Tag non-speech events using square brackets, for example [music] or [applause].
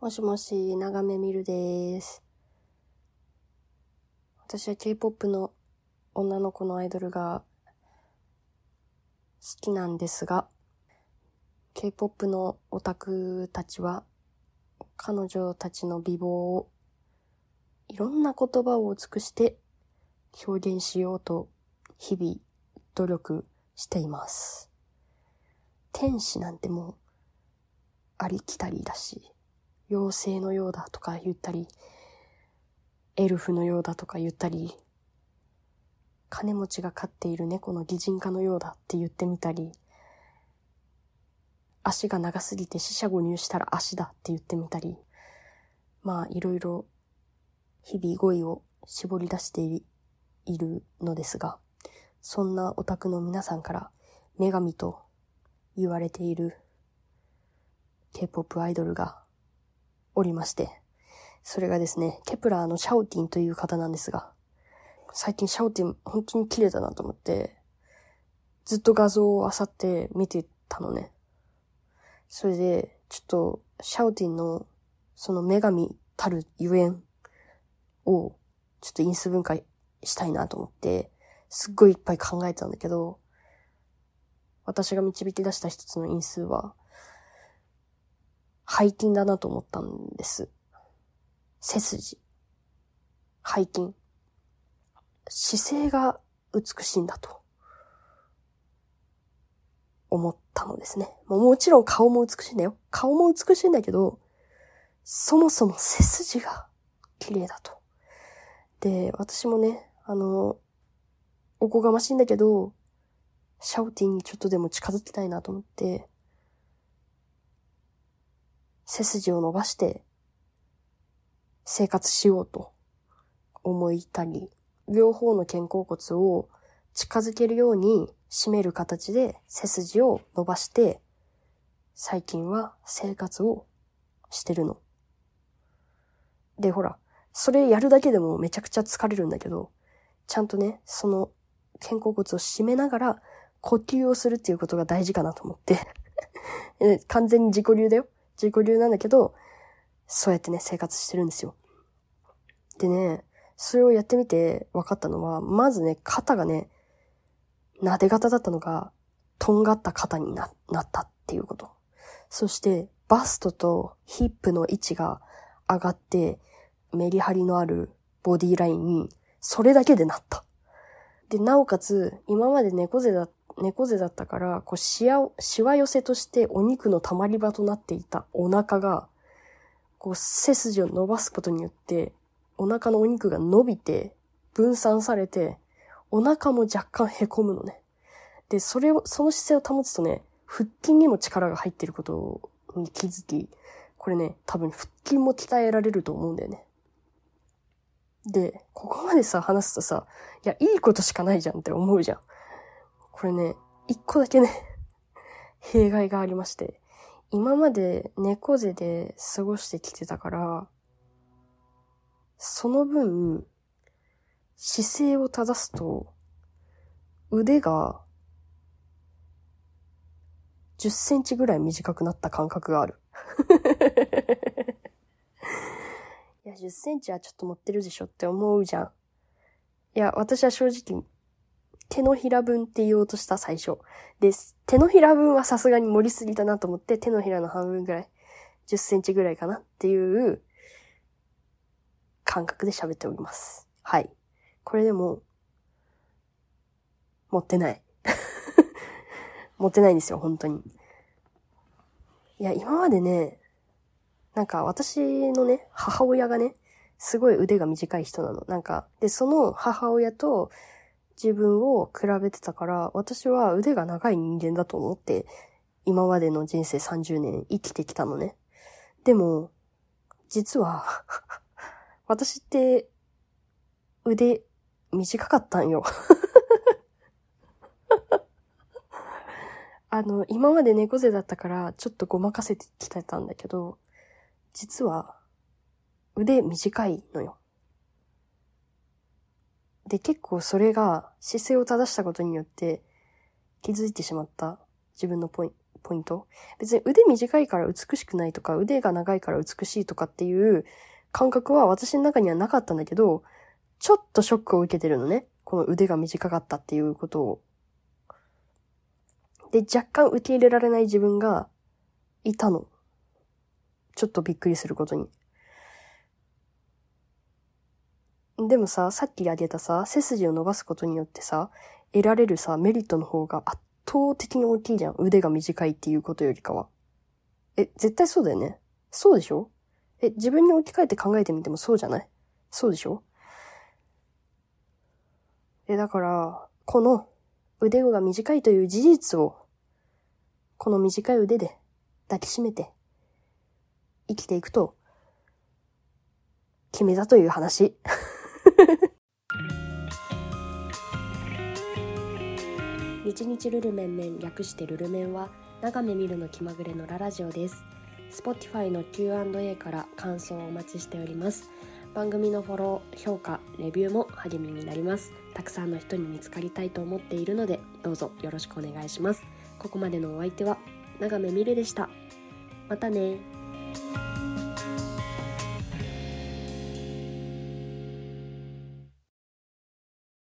もしもし、長めみるです。私は K-POP の女の子のアイドルが好きなんですが、K-POP のオタクたちは彼女たちの美貌をいろんな言葉を尽くして表現しようと日々努力しています。天使なんてもうありきたりだし、妖精のようだとか言ったり、エルフのようだとか言ったり、金持ちが飼っている猫の擬人化のようだって言ってみたり、足が長すぎて死者誤入したら足だって言ってみたり、まあいろいろ日々語彙を絞り出しているのですが、そんなオタクの皆さんから女神と言われている K-POP アイドルがおりまして、それがですね、ケプラーのシャオティンという方なんですが、最近シャオティン本当に綺麗だなと思って、ずっと画像を漁って見てたのね。それで、ちょっと、シャオティンの、その女神たるゆえんを、ちょっと因数分解したいなと思って、すっごいいっぱい考えたんだけど、私が導き出した一つの因数は、背筋だなと思ったんです。背筋。背筋。姿勢が美しいんだと。思ったのですね。もちろん顔も美しいんだよ。顔も美しいんだけど、そもそも背筋が綺麗だと。で、私もね、あの、おこがましいんだけど、シャウティンにちょっとでも近づきたいなと思って、背筋を伸ばして生活しようと思いたり、両方の肩甲骨を近づけるように締める形で背筋を伸ばして、最近は生活をしてるの。で、ほら、それやるだけでもめちゃくちゃ疲れるんだけど、ちゃんとね、その肩甲骨を締めながら呼吸をするっていうことが大事かなと思って [laughs] 完全に自己流だよ。自己流なんだけど、そうやってね、生活してるんですよ。でね、それをやってみて分かったのは、まずね、肩がね、撫で型だったのが、とんがった肩にななったっていうこと。そして、バストとヒップの位置が上がって、メリハリのあるボディラインに、それだけでなった。で、なおかつ、今まで猫背だっ猫背だったから、こう、しわ、しわ寄せとしてお肉の溜まり場となっていたお腹が、こう、背筋を伸ばすことによって、お腹のお肉が伸びて、分散されて、お腹も若干凹むのね。で、それを、その姿勢を保つとね、腹筋にも力が入ってることに気づき、これね、多分腹筋も鍛えられると思うんだよね。で、ここまでさ、話すとさ、いや、いいことしかないじゃんって思うじゃん。これね、一個だけね [laughs] 弊害がありまして、今まで猫背で過ごしてきてたから、その分、姿勢を正すと、腕が10センチぐらい短くなった感覚がある [laughs] いや、10センチはちょっと持ってるでしょって思うじゃん。いや、私は正直手のひら分って言おうとした最初。です。手のひら分はさすがに盛りすぎだなと思って手のひらの半分ぐらい、10センチぐらいかなっていう感覚で喋っております。はい。これでも、持ってない。[laughs] 持ってないんですよ、本当に。いや、今までね、なんか私のね、母親がね、すごい腕が短い人なの。なんか、で、その母親と自分を比べてたから、私は腕が長い人間だと思って、今までの人生30年生きてきたのね。でも、実は [laughs] 私って腕短かったんよ [laughs] あの、今まで猫背だったからちょっとごまかせてきてたんだけど、実は腕短いのよ。で、結構それが姿勢を正したことによって気づいてしまった自分のポイポイント。別に腕短いから美しくないとか、腕が長いから美しいとかっていう感覚は私の中にはなかったんだけど、ちょっとショックを受けてるのね。この腕が短かったっていうことを。で、若干受け入れられない自分がいたの。ちょっとびっくりすることに。でもさ、さっき挙げたさ、背筋を伸ばすことによってさ、得られるさ、メリットの方が圧倒的に大きいじゃん。腕が短いっていうことよりかは。え、絶対そうだよね。そうでしょ？え、自分に置き換えて考えてみてもそうじゃない？そうでしょ？え、だから、この腕が短いという事実を、この短い腕で抱きしめて生きていくと決めたという話。日日ルルメンメン略してルルメンは長め見るの気まぐれのララジオです。Spotify の Q&A から感想をお待ちしております。番組のフォロー、評価、レビューも励みになります。たくさんの人に見つかりたいと思っているのでどうぞよろしくお願いします。ここまでのお相手は長めみるでした。またね。